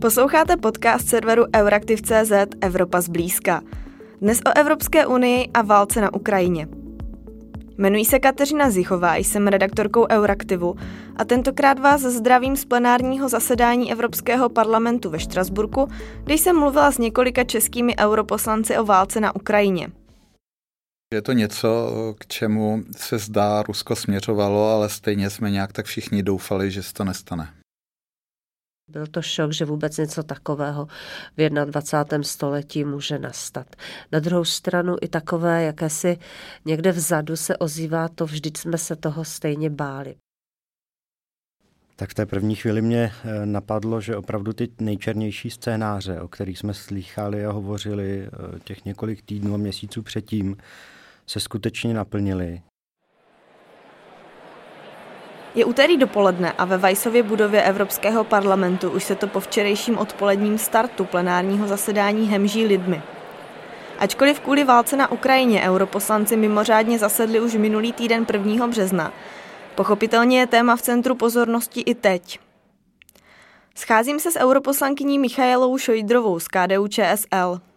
Posloucháte podcast serveru Euraktiv.cz Evropa zblízka. Dnes o Evropské unii a válce na Ukrajině. Jmenuji se Kateřina Zichová, jsem redaktorkou Euraktivu a tentokrát vás zdravím z plenárního zasedání Evropského parlamentu ve Štrasburku, kde jsem mluvila s několika českými europoslanci o válce na Ukrajině. Je to něco, k čemu se zdá Rusko směřovalo, ale stejně jsme nějak tak všichni doufali, že se to nestane. Byl to šok, že vůbec něco takového v 21. století může nastat. Na druhou stranu i takové, jakési někde vzadu se ozývá to, vždyť jsme se toho stejně báli. Tak v té první chvíli mě eh, napadlo, že opravdu ty nejčernější scénáře, o kterých jsme slýchali a hovořili eh, těch několik týdnů a měsíců předtím, se skutečně naplnily. Je úterý dopoledne a ve Vajsově budově Evropského parlamentu už se to po včerejším odpoledním startu plenárního zasedání hemží lidmi. Ačkoliv kvůli válce na Ukrajině europoslanci mimořádně zasedli už minulý týden 1. března, pochopitelně je téma v centru pozornosti i teď. Scházím se s europoslankyní Michailou Šojdrovou z KDU ČSL.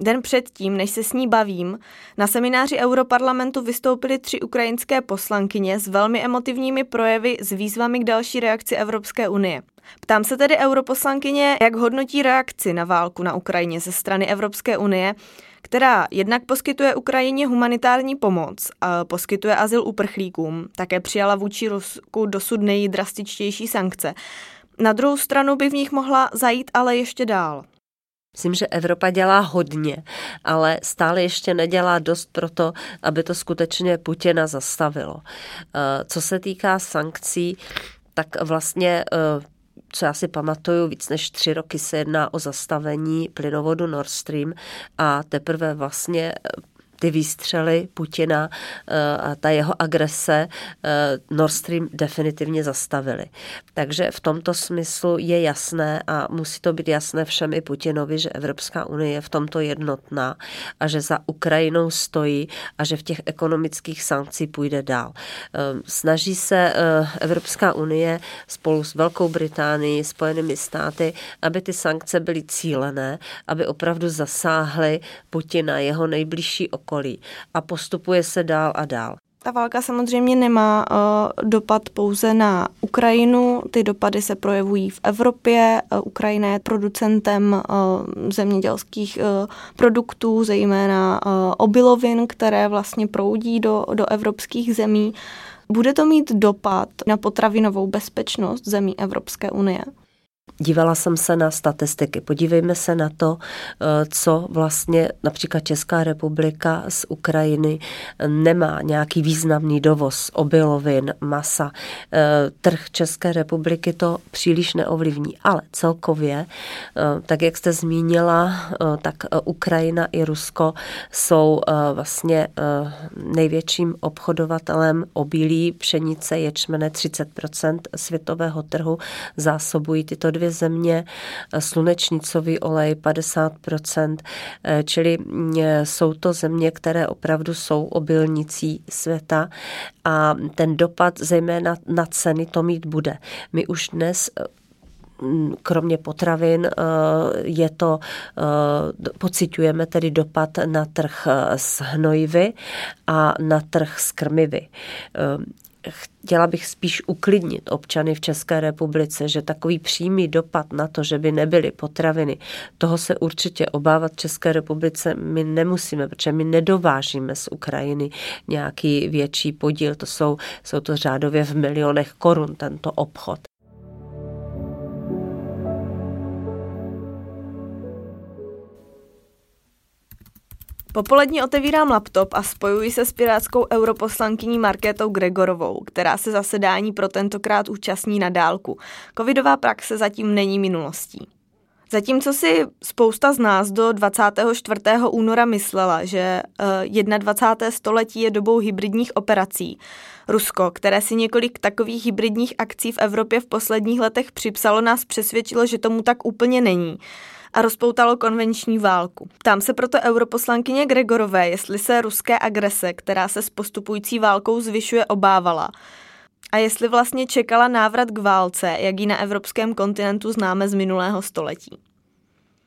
Den předtím, než se s ní bavím, na semináři Europarlamentu vystoupily tři ukrajinské poslankyně s velmi emotivními projevy s výzvami k další reakci Evropské unie. Ptám se tedy europoslankyně, jak hodnotí reakci na válku na Ukrajině ze strany Evropské unie, která jednak poskytuje Ukrajině humanitární pomoc, a poskytuje azyl uprchlíkům, také přijala vůči Rusku dosud nejdrastičtější sankce. Na druhou stranu by v nich mohla zajít ale ještě dál. Myslím, že Evropa dělá hodně, ale stále ještě nedělá dost pro to, aby to skutečně Putina zastavilo. Eh, co se týká sankcí, tak vlastně eh, co já si pamatuju, víc než tři roky se jedná o zastavení plynovodu Nord Stream a teprve vlastně ty výstřely Putina eh, a ta jeho agrese eh, Nord Stream definitivně zastavili. Takže v tomto smyslu je jasné a musí to být jasné všem i Putinovi, že Evropská unie je v tomto jednotná a že za Ukrajinou stojí a že v těch ekonomických sankcí půjde dál. Eh, snaží se Evropská unie spolu s Velkou Británií, Spojenými státy, aby ty sankce byly cílené, aby opravdu zasáhly Putina, jeho nejbližší okolí okolí a postupuje se dál a dál. Ta válka samozřejmě nemá uh, dopad pouze na Ukrajinu, ty dopady se projevují v Evropě. Uh, Ukrajina je producentem uh, zemědělských uh, produktů, zejména uh, obilovin, které vlastně proudí do, do evropských zemí. Bude to mít dopad na potravinovou bezpečnost zemí Evropské unie? Dívala jsem se na statistiky. Podívejme se na to, eh, co vlastně například Česká republika z Ukrajiny nemá nějaký významný dovoz obilovin, masa. Eh, trh České republiky to příliš neovlivní, ale celkově, eh, tak jak jste zmínila, tak Ukrajina i Rusko jsou vlastně největším obchodovatelem obilí, pšenice, ječmene 30% světového trhu zásobují tyto dvě země, eh, slunečnicový olej 50%, eh, čili mm, eh, jsou to země, které opravdu jsou obilnicí světa a ten dopad zejména na ceny to mít bude. My už dnes mm, kromě potravin je to, pocitujeme tedy dopad na trh s hnojivy a na trh s krmivy chtěla bych spíš uklidnit občany v České republice, že takový přímý dopad na to, že by nebyly potraviny, toho se určitě obávat v České republice my nemusíme, protože my nedovážíme z Ukrajiny nějaký větší podíl, to jsou, jsou to řádově v milionech korun tento obchod. Popolední otevírám laptop a spojuji se s pirátskou europoslankyní Markétou Gregorovou, která se zasedání pro tentokrát účastní na dálku. Covidová praxe zatím není minulostí. Zatímco si spousta z nás do 24. února myslela, že 21. Eh, století je dobou hybridních operací, Rusko, které si několik takových hybridních akcí v Evropě v posledních letech připsalo, nás přesvědčilo, že tomu tak úplně není a rozpoutalo konvenční válku. Ptám se proto europoslankyně Gregorové, jestli se ruské agrese, která se s postupující válkou zvyšuje, obávala. A jestli vlastně čekala návrat k válce, jak ji na evropském kontinentu známe z minulého století.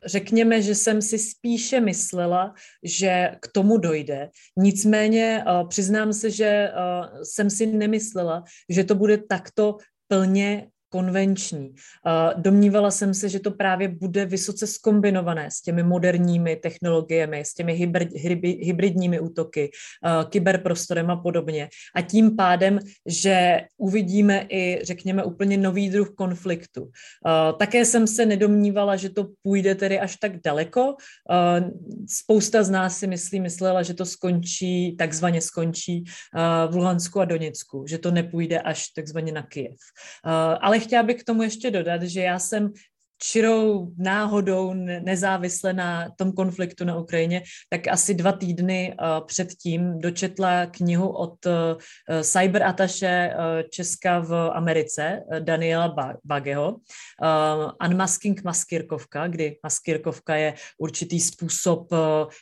Řekněme, že jsem si spíše myslela, že k tomu dojde. Nicméně uh, přiznám se, že uh, jsem si nemyslela, že to bude takto plně konvenční. Domnívala jsem se, že to právě bude vysoce skombinované s těmi moderními technologiemi, s těmi hybrid, hybridními útoky, kyberprostorem a podobně. A tím pádem, že uvidíme i, řekněme, úplně nový druh konfliktu. Také jsem se nedomnívala, že to půjde tedy až tak daleko. Spousta z nás si myslí, myslela, že to skončí, takzvaně skončí v Luhansku a Doněcku, že to nepůjde až takzvaně na Kyjev. Ale chtěla bych k tomu ještě dodat, že já jsem čirou náhodou, nezávisle na tom konfliktu na Ukrajině, tak asi dva týdny uh, předtím dočetla knihu od uh, cyberattaše uh, Česka v Americe, Daniela Bageho, Unmasking maskírkovka, kdy maskírkovka je určitý způsob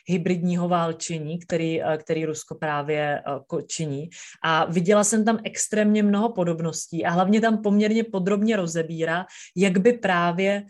hybridního válčení, který, který Rusko právě činí. A viděla jsem tam extrémně mnoho podobností a hlavně tam poměrně podrobně rozebírá, jak by právě Eh,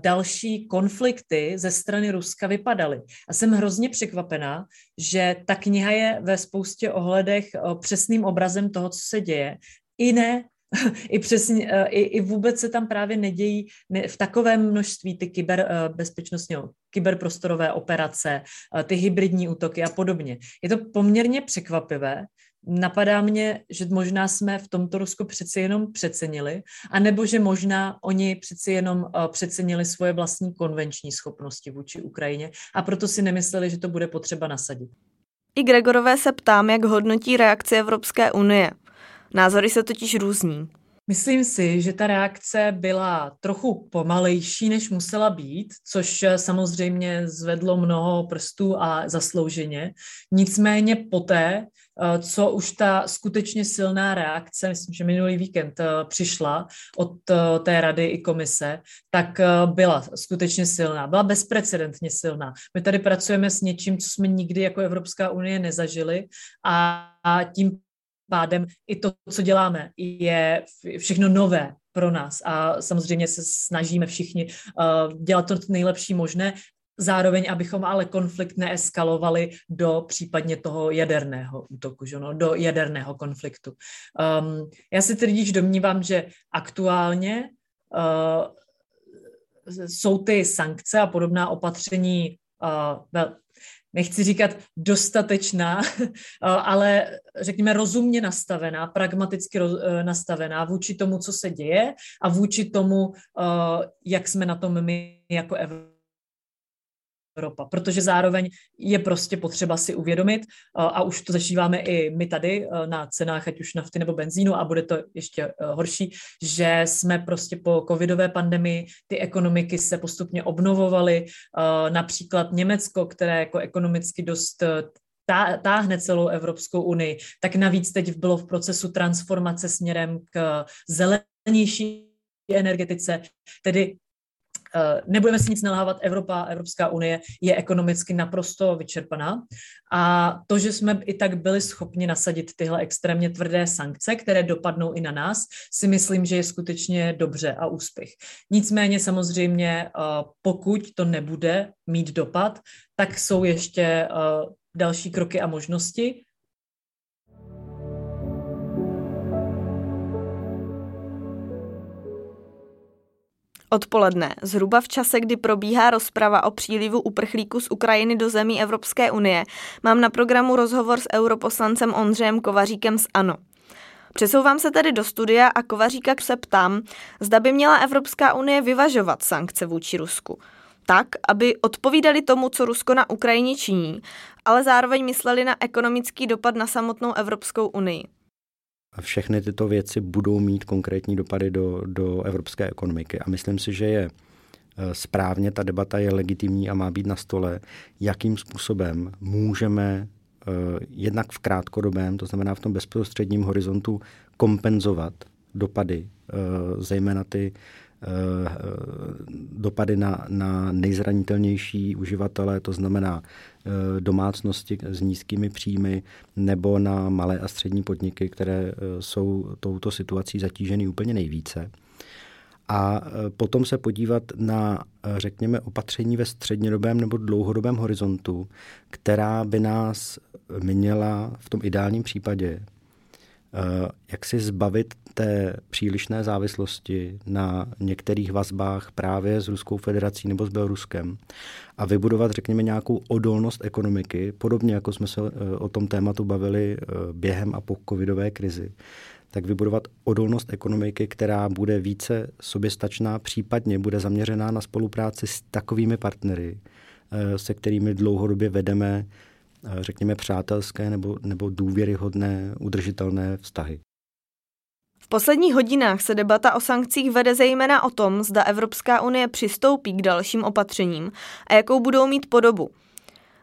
další konflikty ze strany Ruska vypadaly. A jsem hrozně překvapená, že ta kniha je ve spoustě ohledech eh, přesným obrazem toho, co se děje. I ne i, přesně, eh, i, i vůbec se tam právě nedějí ne, v takovém množství ty kyber, bezpečnostně, kyberprostorové operace, ty hybridní útoky a podobně. Je to poměrně překvapivé, napadá mě, že možná jsme v tomto Rusku přeci jenom přecenili, anebo že možná oni přeci jenom uh, přecenili svoje vlastní konvenční schopnosti vůči Ukrajině a proto si nemysleli, že to bude potřeba nasadit. I Gregorové se ptám, jak hodnotí reakci Evropské unie. Názory se totiž různí. Myslím si, že ta reakce byla trochu pomalejší, než musela být, což samozřejmě zvedlo mnoho prstů a zaslouženě. Nicméně poté, Eh, co už ta skutečně silná reakce, myslím, že minulý víkend eh, přišla od eh, té rady i komise, tak byla skutečně silná, byla bezprecedentně silná. My tady pracujeme s něčím, co jsme nikdy jako Evropská unie nezažili a tím pádem i to, co děláme, je všechno nové pro nás a samozřejmě se snažíme všichni uh, dělat to nejlepší možné zároveň, abychom ale konflikt neeskalovali do případně toho jaderného útoku, že no, do jaderného konfliktu. Um, já si tedy domnívám, že aktuálně uh, jsou ty sankce a podobná opatření uh, nechci říkat dostatečná, ale řekněme rozumně nastavená, pragmaticky nastavená vůči tomu, co se děje a vůči tomu, jak jsme na tom my jako Evropa ropa, protože zároveň je prostě potřeba si uvědomit, a už to zažíváme i my tady na cenách, ať už nafty nebo benzínu a bude to ještě horší, že jsme prostě po covidové pandemii, ty ekonomiky se postupně obnovovaly, například Německo, které jako ekonomicky dost táhne celou Evropskou unii, tak navíc teď bylo v procesu transformace směrem k zelenější energetice, tedy Eh, nebudeme si nic nalhávat, Evropa, Evropská unie je ekonomicky naprosto vyčerpaná. A to, že jsme i tak byli schopni nasadit tyhle extrémně tvrdé sankce, které dopadnou i na nás, si myslím, že je skutečně dobře a úspěch. Nicméně samozřejmě, eh, pokud to nebude mít dopad, tak jsou ještě eh, další kroky a možnosti, Odpoledne, zhruba v čase, kdy probíhá rozprava o přílivu uprchlíků z Ukrajiny do zemí Evropské unie, mám na programu rozhovor s europoslancem Ondřejem Kovaříkem z ANO. Přesouvám se tedy do studia a Kovaříka se ptám, zda by měla Evropská unie vyvažovat sankce vůči Rusku. Tak, aby odpovídali tomu, co Rusko na Ukrajině činí, ale zároveň mysleli na ekonomický dopad na samotnou Evropskou unii všechny tyto věci budou mít konkrétní dopady do, do evropské ekonomiky. A myslím si, že je eh, správně, ta debata je legitimní a má být na stole, jakým způsobem můžeme eh, jednak v krátkodobém, to znamená v tom bezprostředním horizontu, kompenzovat dopady, eh, zejména ty dopady na, na nejzranitelnější uživatele, to znamená domácnosti s nízkými příjmy nebo na malé a střední podniky, které jsou touto situací zatíženy úplně nejvíce. A potom se podívat na, řekněme, opatření ve střednědobém nebo dlouhodobém horizontu, která by nás měla v tom ideálním případě jak si zbavit té přílišné závislosti na některých vazbách právě s Ruskou federací nebo s Běloruskem a vybudovat, řekněme, nějakou odolnost ekonomiky, podobně jako jsme se o tom tématu bavili během a po covidové krizi, tak vybudovat odolnost ekonomiky, která bude více soběstačná, případně bude zaměřená na spolupráci s takovými partnery, eh, se kterými dlouhodobě vedeme, eh, řekněme, přátelské nebo, nebo důvěryhodné, udržitelné vztahy. V posledních hodinách se debata o sankcích vede zejména o tom, zda Evropská unie přistoupí k dalším opatřením a jakou budou mít podobu.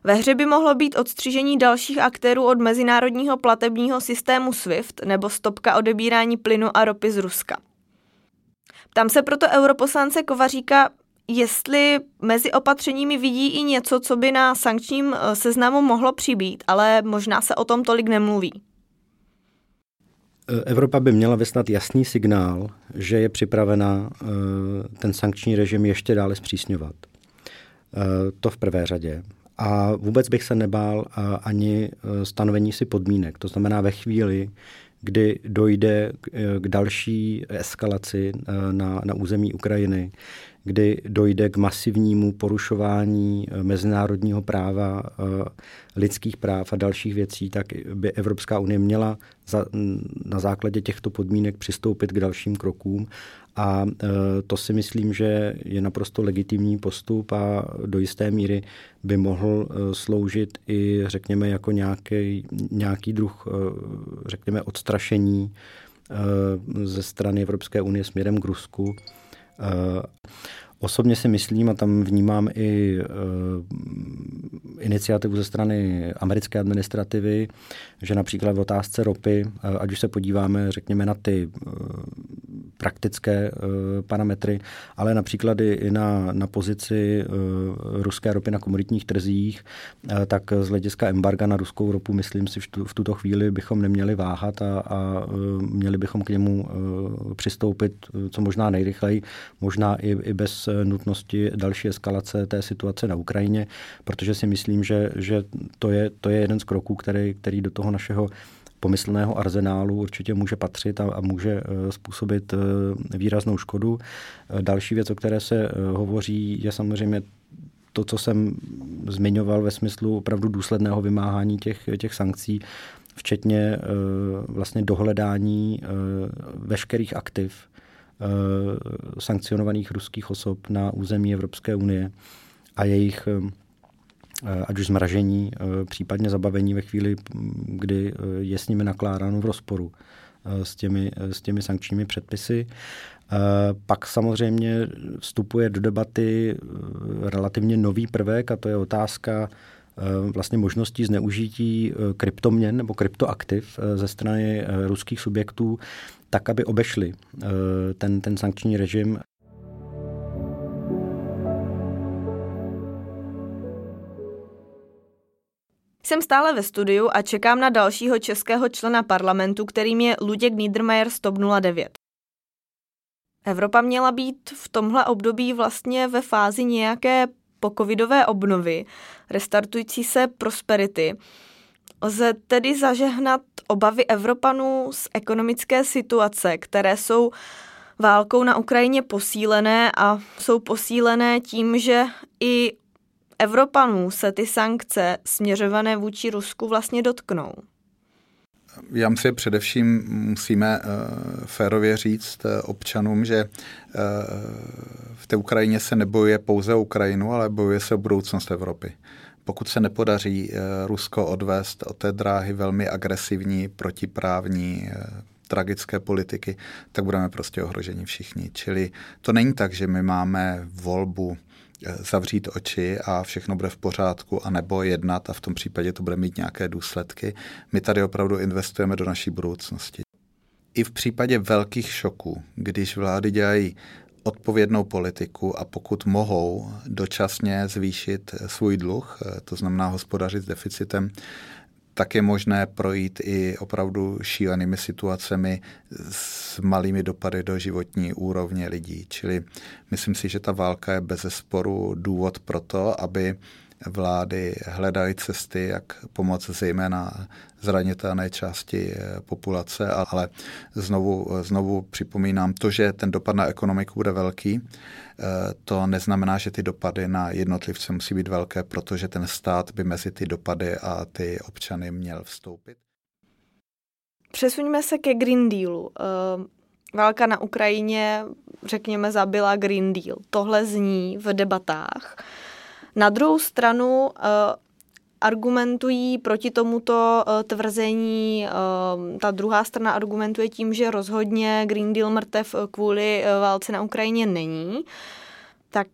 Ve hře by mohlo být odstřižení dalších aktérů od mezinárodního platebního systému SWIFT nebo stopka odebírání plynu a ropy z Ruska. Tam se proto europoslance Kovaříka, jestli mezi opatřeními vidí i něco, co by na sankčním eh, seznamu mohlo přibít, ale možná se o tom tolik nemluví. Eh, Evropa by měla vyslat jasný signál, že je připravena eh, ten sankční režim ještě dále zpřísňovat. To v prvé řadě. A vůbec bych se nebál ani stanovení si podmínek. To znamená ve chvíli, kdy dojde k e, další eskalaci e, na, na území Ukrajiny, kdy dojde k masivnímu porušování mezinárodního práva, lidských práv a dalších věcí, tak by Evropská unie měla za, na základě těchto podmínek přistoupit k dalším krokům a e, to si myslím, že je naprosto legitimní postup a do jisté míry by mohl e, sloužit i, řekněme, jako nějaký, nějaký druh, e, řekněme, odstrašení ze strany Evropské unie směrem k Rusku. Osobně si myslím, a tam vnímám i iniciativu ze strany americké administrativy, že například v otázce ropy, ať už se podíváme, řekněme, na ty praktické uh, parametry, ale například i na, na pozici uh, ruské ropy na komoditních trzích, uh, tak z hlediska embarga na ruskou ropu, myslím si, že v tuto chvíli bychom neměli váhat a, a uh, měli bychom k němu uh, přistoupit co možná nejrychleji, možná i, i bez nutnosti další eskalace té situace na Ukrajině, protože si myslím, že, že to, je, to je jeden z kroků, který, který do toho našeho pomyslného arzenálu určitě může patřit a, a může eh, způsobit eh, výraznou škodu. Eh, další věc, o které se hovoří, je samozřejmě to, co jsem zmiňoval ve smyslu opravdu důsledného vymáhání těch, těch sankcí, včetně vlastně dohledání veškerých aktiv sankcionovaných ruských osob na území Evropské unie a jejich Eh, ať už zmražení, eh, případně zabavení ve chvíli, kdy eh, je s nimi nakládáno v rozporu s těmi, s těmi sankčními předpisy. Pak samozřejmě vstupuje do debaty relativně nový prvek a to je otázka vlastně možností zneužití kryptoměn nebo kryptoaktiv ze strany ruských subjektů tak, aby obešli ten, ten sankční režim Jsem stále ve studiu a čekám na dalšího českého člena parlamentu, kterým je Luděk Niedermayer z TOP 09. Evropa měla být v tomhle období vlastně ve fázi nějaké pokovidové obnovy, restartující se prosperity. Lze tedy zažehnat obavy Evropanů z ekonomické situace, které jsou válkou na Ukrajině posílené a jsou posílené tím, že i Evropanů se ty sankce směřované vůči Rusku vlastně dotknou? Já myslím, že především musíme uh, férově říct uh, občanům, že uh, v té Ukrajině se nebojuje pouze o Ukrajinu, ale bojuje se o budoucnost Evropy. Pokud se nepodaří Rusko odvést od té dráhy velmi agresivní, protiprávní, tragické politiky, tak budeme prostě ohroženi všichni. Čili to není tak, že my máme volbu zavřít oči a všechno bude v pořádku, anebo jednat a v tom případě to bude mít nějaké důsledky. My tady opravdu investujeme do naší budoucnosti. I v případě velkých šoků, když vlády dělají odpovědnou politiku a pokud mohou dočasně zvýšit svůj dluh, to znamená hospodařit s deficitem, tak je možné projít i opravdu šílenými situacemi s malými dopady do životní úrovně lidí. Čili myslím si, že ta válka je bez sporu důvod pro to, aby vlády hledaly cesty, jak pomoct zejména zranitelné části eh, populace, ale znovu, znovu připomínám to, že ten dopad na ekonomiku bude velký. Eh, to neznamená, že ty dopady na jednotlivce musí být velké, protože ten stát by mezi ty dopady a ty občany měl vstoupit. Přesuňme se ke Green Dealu. Eh, válka na Ukrajině, řekněme, zabila Green Deal. Tohle zní v debatách. Na druhou stranu eh, argumentují proti tomuto eh, tvrzení. Eh, ta druhá strana argumentuje tím, že rozhodně Green Deal mrtev kvůli válce na Ukrajině není. Tak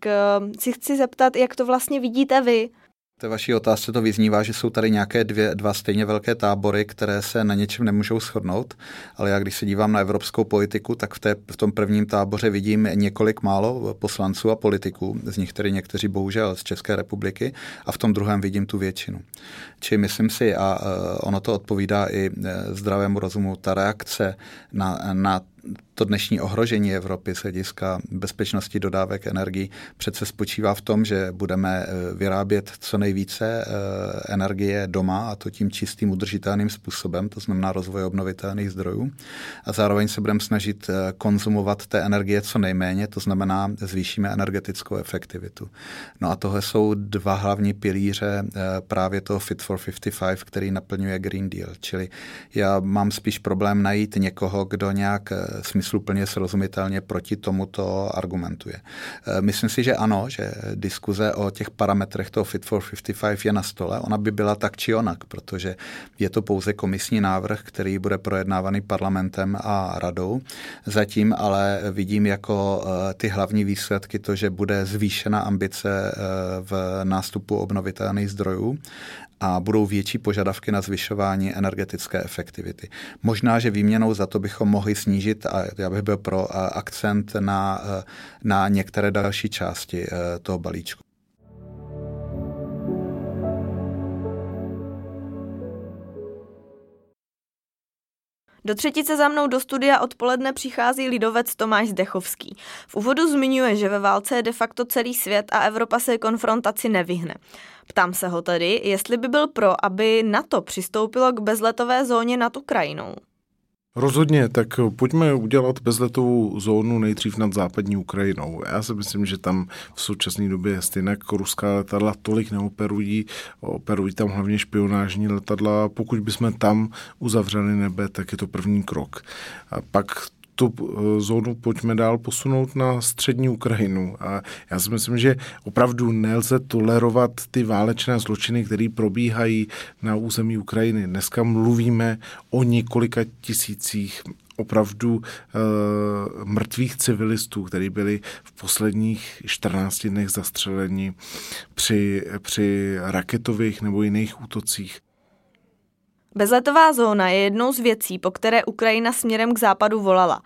si chci zeptat, jak to vlastně vidíte vy té vaší otázce to vyznívá, že jsou tady nějaké dvě, dva stejně velké tábory, které se na něčem nemůžou shodnout, ale já když se dívám na evropskou politiku, tak v, té, v tom prvním táboře vidím několik málo poslanců a politiků, z nich tedy někteří bohužel z České republiky, a v tom druhém vidím tu většinu. Či myslím si, a ono to odpovídá i e, zdravému rozumu, ta reakce na, na to dnešní ohrožení Evropy z hlediska bezpečnosti dodávek energií přece spočívá v tom, že budeme eh, vyrábět co nejvíce eh, energie doma a to tím čistým udržitelným způsobem, to znamená rozvoj obnovitelných zdrojů. A zároveň se budeme snažit eh, konzumovat té energie co nejméně, to znamená zvýšíme energetickou efektivitu. No a tohle jsou dva hlavní pilíře právě toho Fit for 55, který naplňuje Green Deal. Čili já mám spíš problém najít někoho, kdo nějak smysluplně srozumitelně proti tomuto argumentuje. E, myslím si, že ano, že diskuze o těch parametrech toho Fit for 55 je na stole. Ona by byla tak či onak, protože je to pouze komisní návrh, který bude projednávaný parlamentem a radou. Zatím ale vidím jako e, ty hlavní výsledky to, že bude zvýšena ambice e, v nástupu obnovitelných zdrojů a budou větší požadavky na zvyšování energetické efektivity. Možná, že výměnou za to bychom mohli snížit, a já bych byl pro akcent na, na některé další části eh, toho balíčku. Do třetice za mnou do studia odpoledne přichází lidovec Tomáš Zdechovský. V úvodu zmiňuje, že ve válce je de facto celý svět a Evropa se konfrontaci nevyhne. Ptám se ho tedy, jestli by byl pro, aby NATO přistoupilo k bezletové zóně nad Ukrajinou. Rozhodně, tak pojďme udělat bezletovou zónu nejdřív nad západní Ukrajinou. Já si myslím, že tam v současné době stejně ruská letadla tolik neoperují, operují tam hlavně špionážní letadla. Pokud bychom tam uzavřeli nebe, tak je to první krok. A pak tu eh, zónu pojďme dál posunout na střední Ukrajinu. A já si myslím, že opravdu nelze tolerovat ty válečné zločiny, které probíhají na území Ukrajiny. Dneska mluvíme o několika tisících opravdu uh, mrtvých civilistů, kteří byli v posledních 14 dnech zastřeleni při, při raketových nebo jiných útocích. Bezletová zóna je jednou z věcí, po které Ukrajina směrem k západu volala.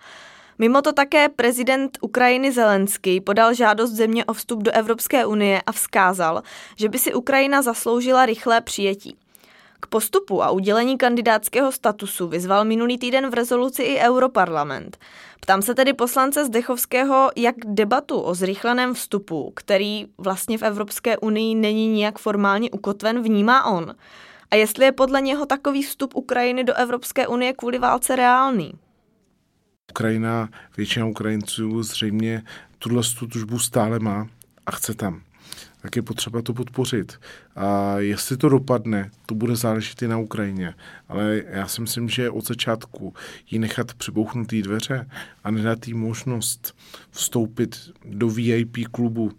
Mimo to také prezident Ukrajiny Zelenský podal žádost země o vstup do Evropské unie a vzkázal, že by si Ukrajina zasloužila rychlé přijetí. K postupu a udělení kandidátského statusu vyzval minulý týden v rezoluci i Europarlament. Ptám se tedy poslance Zdechovského, jak debatu o zrychleném vstupu, který vlastně v Evropské unii není nijak formálně ukotven, vnímá on a jestli je podle něho takový vstup Ukrajiny do Evropské unie kvůli válce reálný. Ukrajina, většina Ukrajinců zřejmě tuhle tužbu stále má a chce tam. Tak je potřeba to podpořit. A jestli to dopadne, to bude záležet i na Ukrajině. Ale já si myslím, že od začátku jí nechat přibouchnutý dveře a nedat jí možnost vstoupit do VIP klubu,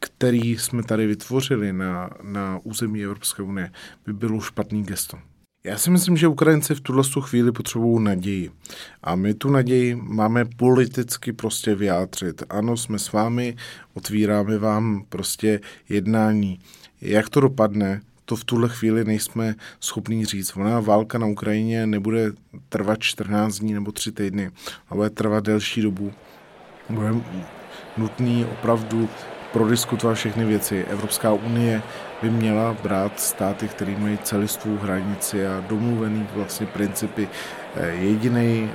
který jsme tady vytvořili na, na území Evropské unie, by bylo špatný gesto. Já si myslím, že Ukrajinci v tuhle chvíli potřebují naději. A my tu naději máme politicky prostě vyjádřit. Ano, jsme s vámi, otvíráme vám prostě jednání. Jak to dopadne, to v tuhle chvíli nejsme schopní říct. Ona válka na Ukrajině nebude trvat 14 dní nebo 3 týdny, ale bude trvat delší dobu. Bude nutné opravdu prodiskutovat všechny věci. Evropská unie by měla brát státy, které mají celistvou hranici a domluvený vlastně principy. Eh, Jediný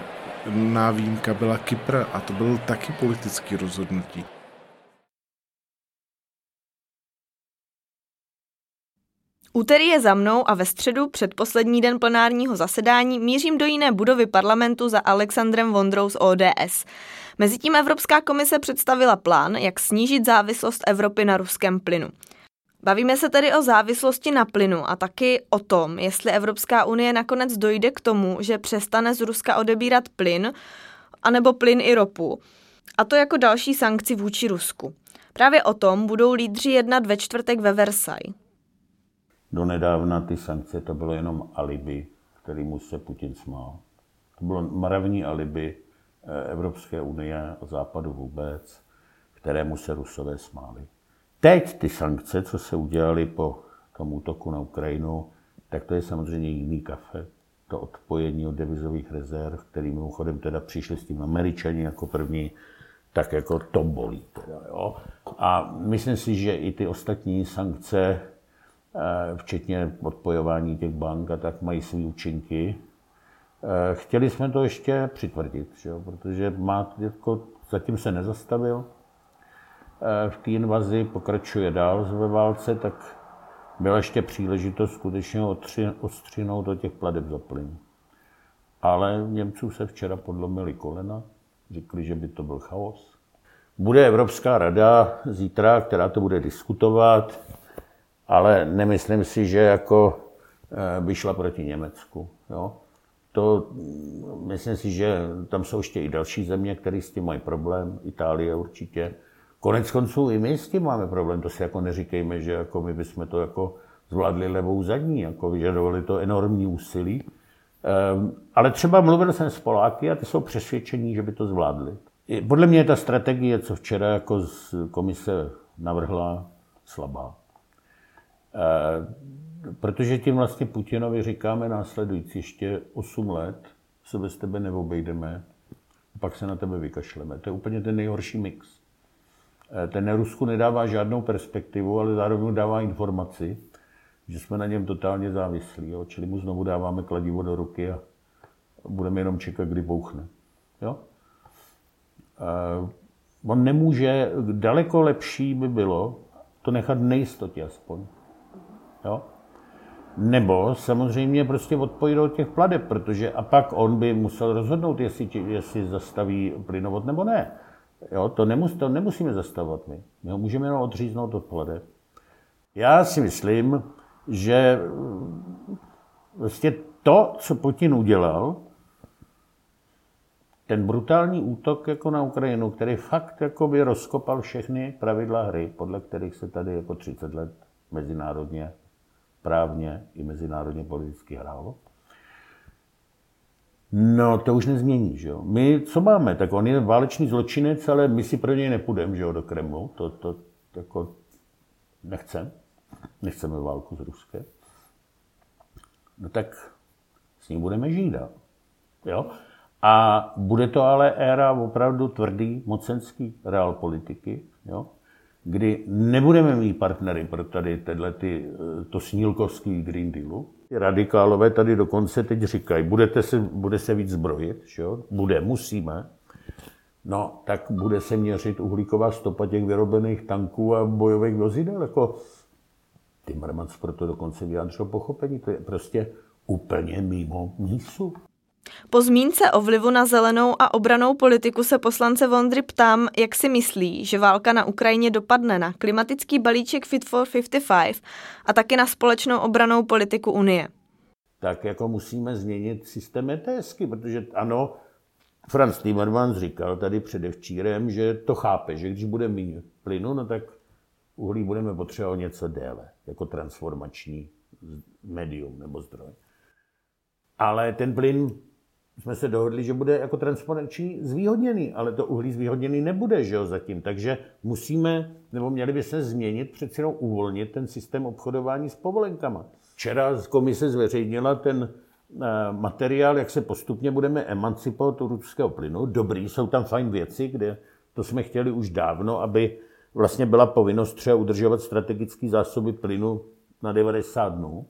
výjimka byla Kypr a to byl taky politický rozhodnutí. Úterý je za mnou a ve středu předposlední den plenárního zasedání mířím do jiné budovy parlamentu za Alexandrem Vondrou z ODS. Mezitím Evropská komise představila plán, jak snížit závislost Evropy na ruském plynu. Bavíme se tedy o závislosti na plynu a taky o tom, jestli Evropská unie nakonec dojde k tomu, že přestane z Ruska odebírat plyn, anebo plyn i ropu. A to jako další sankci vůči Rusku. Právě o tom budou lídři jednat ve čtvrtek ve Versailles. Donedávna ty sankce to bylo jenom alibi, kterýmu se Putin smál. To bylo mravní alibi Evropské unie a Západu vůbec, kterému se Rusové smáli. Teď ty sankce, co se udělali po tom útoku na Ukrajinu, tak to je samozřejmě jiný kafe. To odpojení od devizových rezerv, který mimochodem teda přišli s tím američani jako první, tak jako to bolí. Teda, jo. A myslím si, že i ty ostatní sankce, eh, včetně odpojování těch bank, a tak mají své účinky. Eh, chtěli jsme to ještě přitvrdit, že jo, protože má, jako, zatím se nezastavil, Eh, v té invazi, pokračuje dál ve válce, tak byla ještě příležitost skutečně odstřinout do těch pladeb za plyn. Ale Němců se včera podlomili kolena, řekli, že by to byl chaos. Bude Evropská rada zítra, která to bude diskutovat, ale nemyslím si, že jako eh, by šla proti Německu. Jo? To, myslím si, že tam jsou ještě i další země, které s tím mají problém, Itálie určitě. Konec konců i my s tím máme problém, to si jako neříkejme, že jako my bychom to jako zvládli levou zadní, jako vyžadovali to enormní úsilí. Um, ale třeba mluvil jsem s Poláky a ty jsou přesvědčení, že by to zvládli. Podle mě je ta strategie, co včera jako z komise navrhla, slabá. Uh, protože tím vlastně Putinovi říkáme následující, ještě 8 let se bez tebe neobejdeme, pak se na tebe vykašleme. To je úplně ten nejhorší mix. Eh, ten Rusku nedává žádnou perspektivu, ale zároveň dává informaci, že jsme na něm totálně závislí. Jo? Čili mu znovu dáváme kladivo do ruky a budeme jenom čekat, kdy bouchne. Jo? Uh, on nemůže, daleko lepší by bylo to nechat nejistotě aspoň. Jo? Nebo samozřejmě prostě odpojit od těch pladeb, protože a pak on by musel rozhodnout, jestli, jestli zastaví plynovod nebo ne. Jo, to, nemus, to nemusíme zastavovat my. My ho můžeme jenom odříznout od plade. Já si myslím, že vlastně to, co Putin udělal, ten brutální útok jako na Ukrajinu, který fakt jako by rozkopal všechny pravidla hry, podle kterých se tady jako 30 let mezinárodně právně i mezinárodně politicky hrálo, No, to už nezmění, že jo. My, co máme, tak on je válečný zločinec, ale my si pro něj nepůjdeme, že jo, do Kremlu. To, to, jako nechcem. Nechceme válku s Ruskem. No tak s ním budeme žít. Jo? A bude to ale éra opravdu tvrdý mocenský realpolitiky, jo? Kdy nebudeme mít partnery pro tady tyhle ty, to snílkovský Green Dealu, Radikálové tady dokonce teď říkají, budete se, bude se víc zbrojit, že jo? bude, musíme. No, tak bude se měřit uhlíková stopa těch vyrobených tanků a bojových vozidel. Jako Timmermans proto dokonce vyjádřil pochopení. To je prostě úplně mimo mísu. Po zmínce o vlivu na zelenou a obranou politiku se poslance Vondry ptám, jak si myslí, že válka na Ukrajině dopadne na klimatický balíček Fit for 55 a taky na společnou obranou politiku Unie. Tak jako musíme změnit systém ETSky, protože ano, Franz Timmermans říkal tady předevčírem, že to chápe, že když bude méně plynu, no tak uhlí budeme potřebovat něco déle, jako transformační medium nebo zdroj. Ale ten plyn jsme se dohodli, že bude jako transformační zvýhodněný, ale to uhlí zvýhodněný nebude, že jo, zatím. Takže musíme, nebo měli by se změnit, přeci jenom uvolnit ten systém obchodování s povolenkama. Včera komise zveřejnila ten eh, materiál, jak se postupně budeme emancipovat od ruského plynu. Dobrý, jsou tam fajn věci, kde To jsme chtěli už dávno, aby vlastně byla povinnost třeba udržovat strategické zásoby plynu na 90 dnů.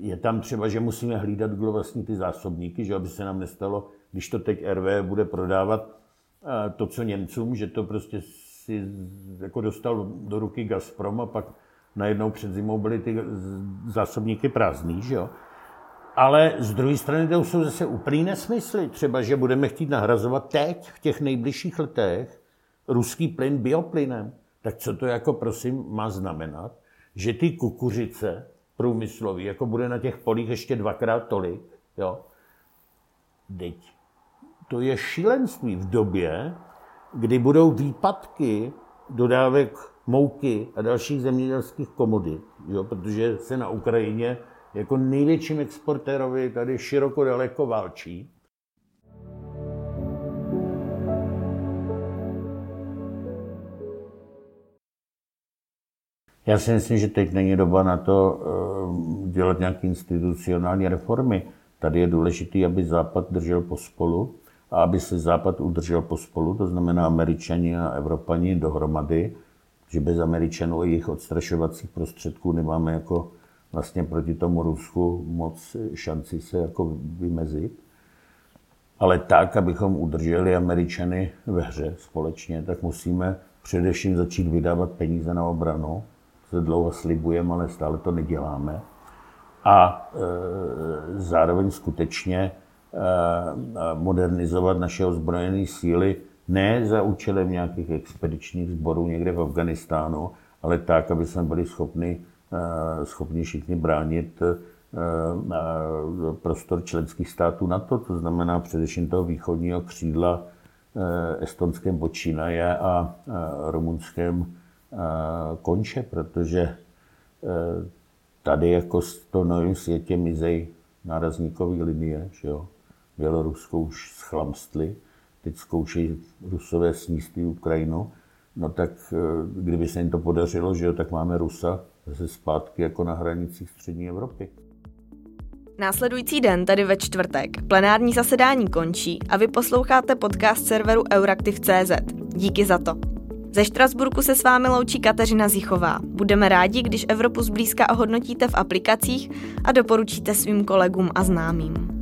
Je tam třeba, že musíme hlídat, kdo vlastní ty zásobníky, že aby se nám nestalo, když to teď RV bude prodávat eh, to, co Němcům, že to prostě si jako dostal do ruky Gazprom a pak najednou před zimou byly ty zásobníky prázdný, že jo. Ale z druhé strany to jsou zase úplný nesmysly. Třeba, že budeme chtít nahrazovat teď, v těch nejbližších letech, ruský plyn bioplynem. Tak co to jako, prosím, má znamenat? Že ty kukuřice průmyslový, jako bude na těch polích ještě dvakrát tolik, jo? Teď to je šílenství v době, kdy budou výpadky dodávek mouky a dalších zemědělských komodit, jo? protože se na Ukrajině jako největším exportérovi tady široko daleko válčí. Já si myslím, že teď není doba na to eh, dělat nějaké institucionální reformy. Tady je důležité, aby Západ držel pospolu a aby se Západ udržel pospolu, to znamená Američani a Evropani dohromady, že bez Američanů a jejich odstrašovacích prostředků nemáme jako vlastně proti tomu Rusku moc šanci se jako vymezit. Ale tak, abychom udrželi Američany ve hře společně, tak musíme především začít vydávat peníze na obranu. Se dlouho slibujeme, ale stále to neděláme. A e, zároveň skutečně e, modernizovat naše ozbrojené síly ne za účelem nějakých expedičních sborů někde v Afganistánu, ale tak, aby jsme byli schopni Eh, schopni všichni bránit eh, prostor členských států NATO, to znamená především toho východního křídla estonském počínaje a rumunském konče, protože tady jako v tom novém světě mizej nárazníkové linie, že jo. Bělorusko už schlamstli, teď zkoušejí Rusové sníst Ukrajinu, no tak kdyby se jim to podařilo, že jo, tak máme Rusa, zase zpátky jako na hranicích střední Evropy. Následující den, tedy ve čtvrtek, plenární zasedání končí a vy posloucháte podcast serveru Euraktiv.cz. Díky za to. Ze Štrasburku se s vámi loučí Kateřina Zichová. Budeme rádi, když Evropu zblízka ohodnotíte v aplikacích a doporučíte svým kolegům a známým.